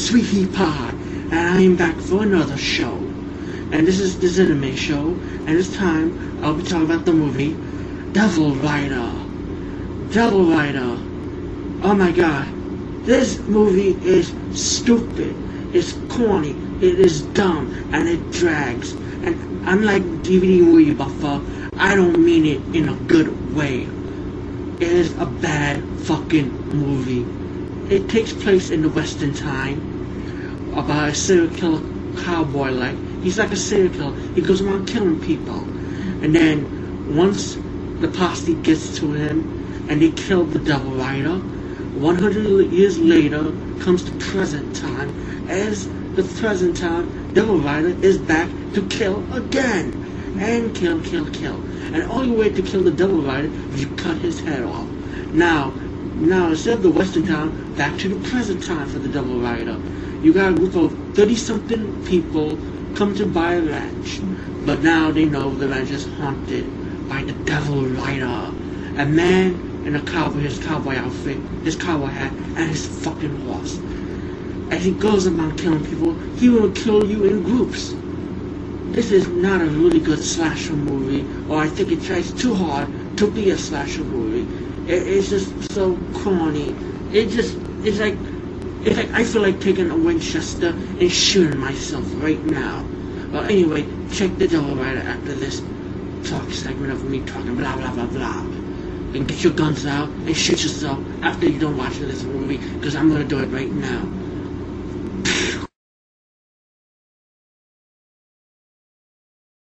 Sweetie Pie, and I am back for another show. And this is the Ziname show, and this time I'll be talking about the movie Devil Rider. Devil Rider. Oh my god. This movie is stupid. It's corny. It is dumb. And it drags. And unlike DVD movie buffer, I don't mean it in a good way. It is a bad fucking movie. It takes place in the Western time about a serial killer cowboy like. He's like a serial killer. He goes around killing people. And then once the posse gets to him and they kill the Devil Rider, 100 years later comes the present time. As the present time, Devil Rider is back to kill again. And kill, kill, kill. And only way to kill the Devil Rider is you cut his head off. Now, now instead of the Western town, back to the present time for the Devil Rider. You got a group of 30-something people come to buy a ranch. But now they know the ranch is haunted by the Devil Rider. A man in a cowboy, his cowboy outfit, his cowboy hat, and his fucking horse. As he goes around killing people, he will kill you in groups. This is not a really good slasher movie, or I think it tries too hard to be a slasher movie. It, it's just so corny. It just, it's like, it's like I feel like taking a Winchester and shooting myself right now. Well, anyway, check the Devil Rider after this talk segment of me talking blah blah blah blah. And get your guns out and shoot yourself after you're done watching this movie, because I'm gonna do it right now.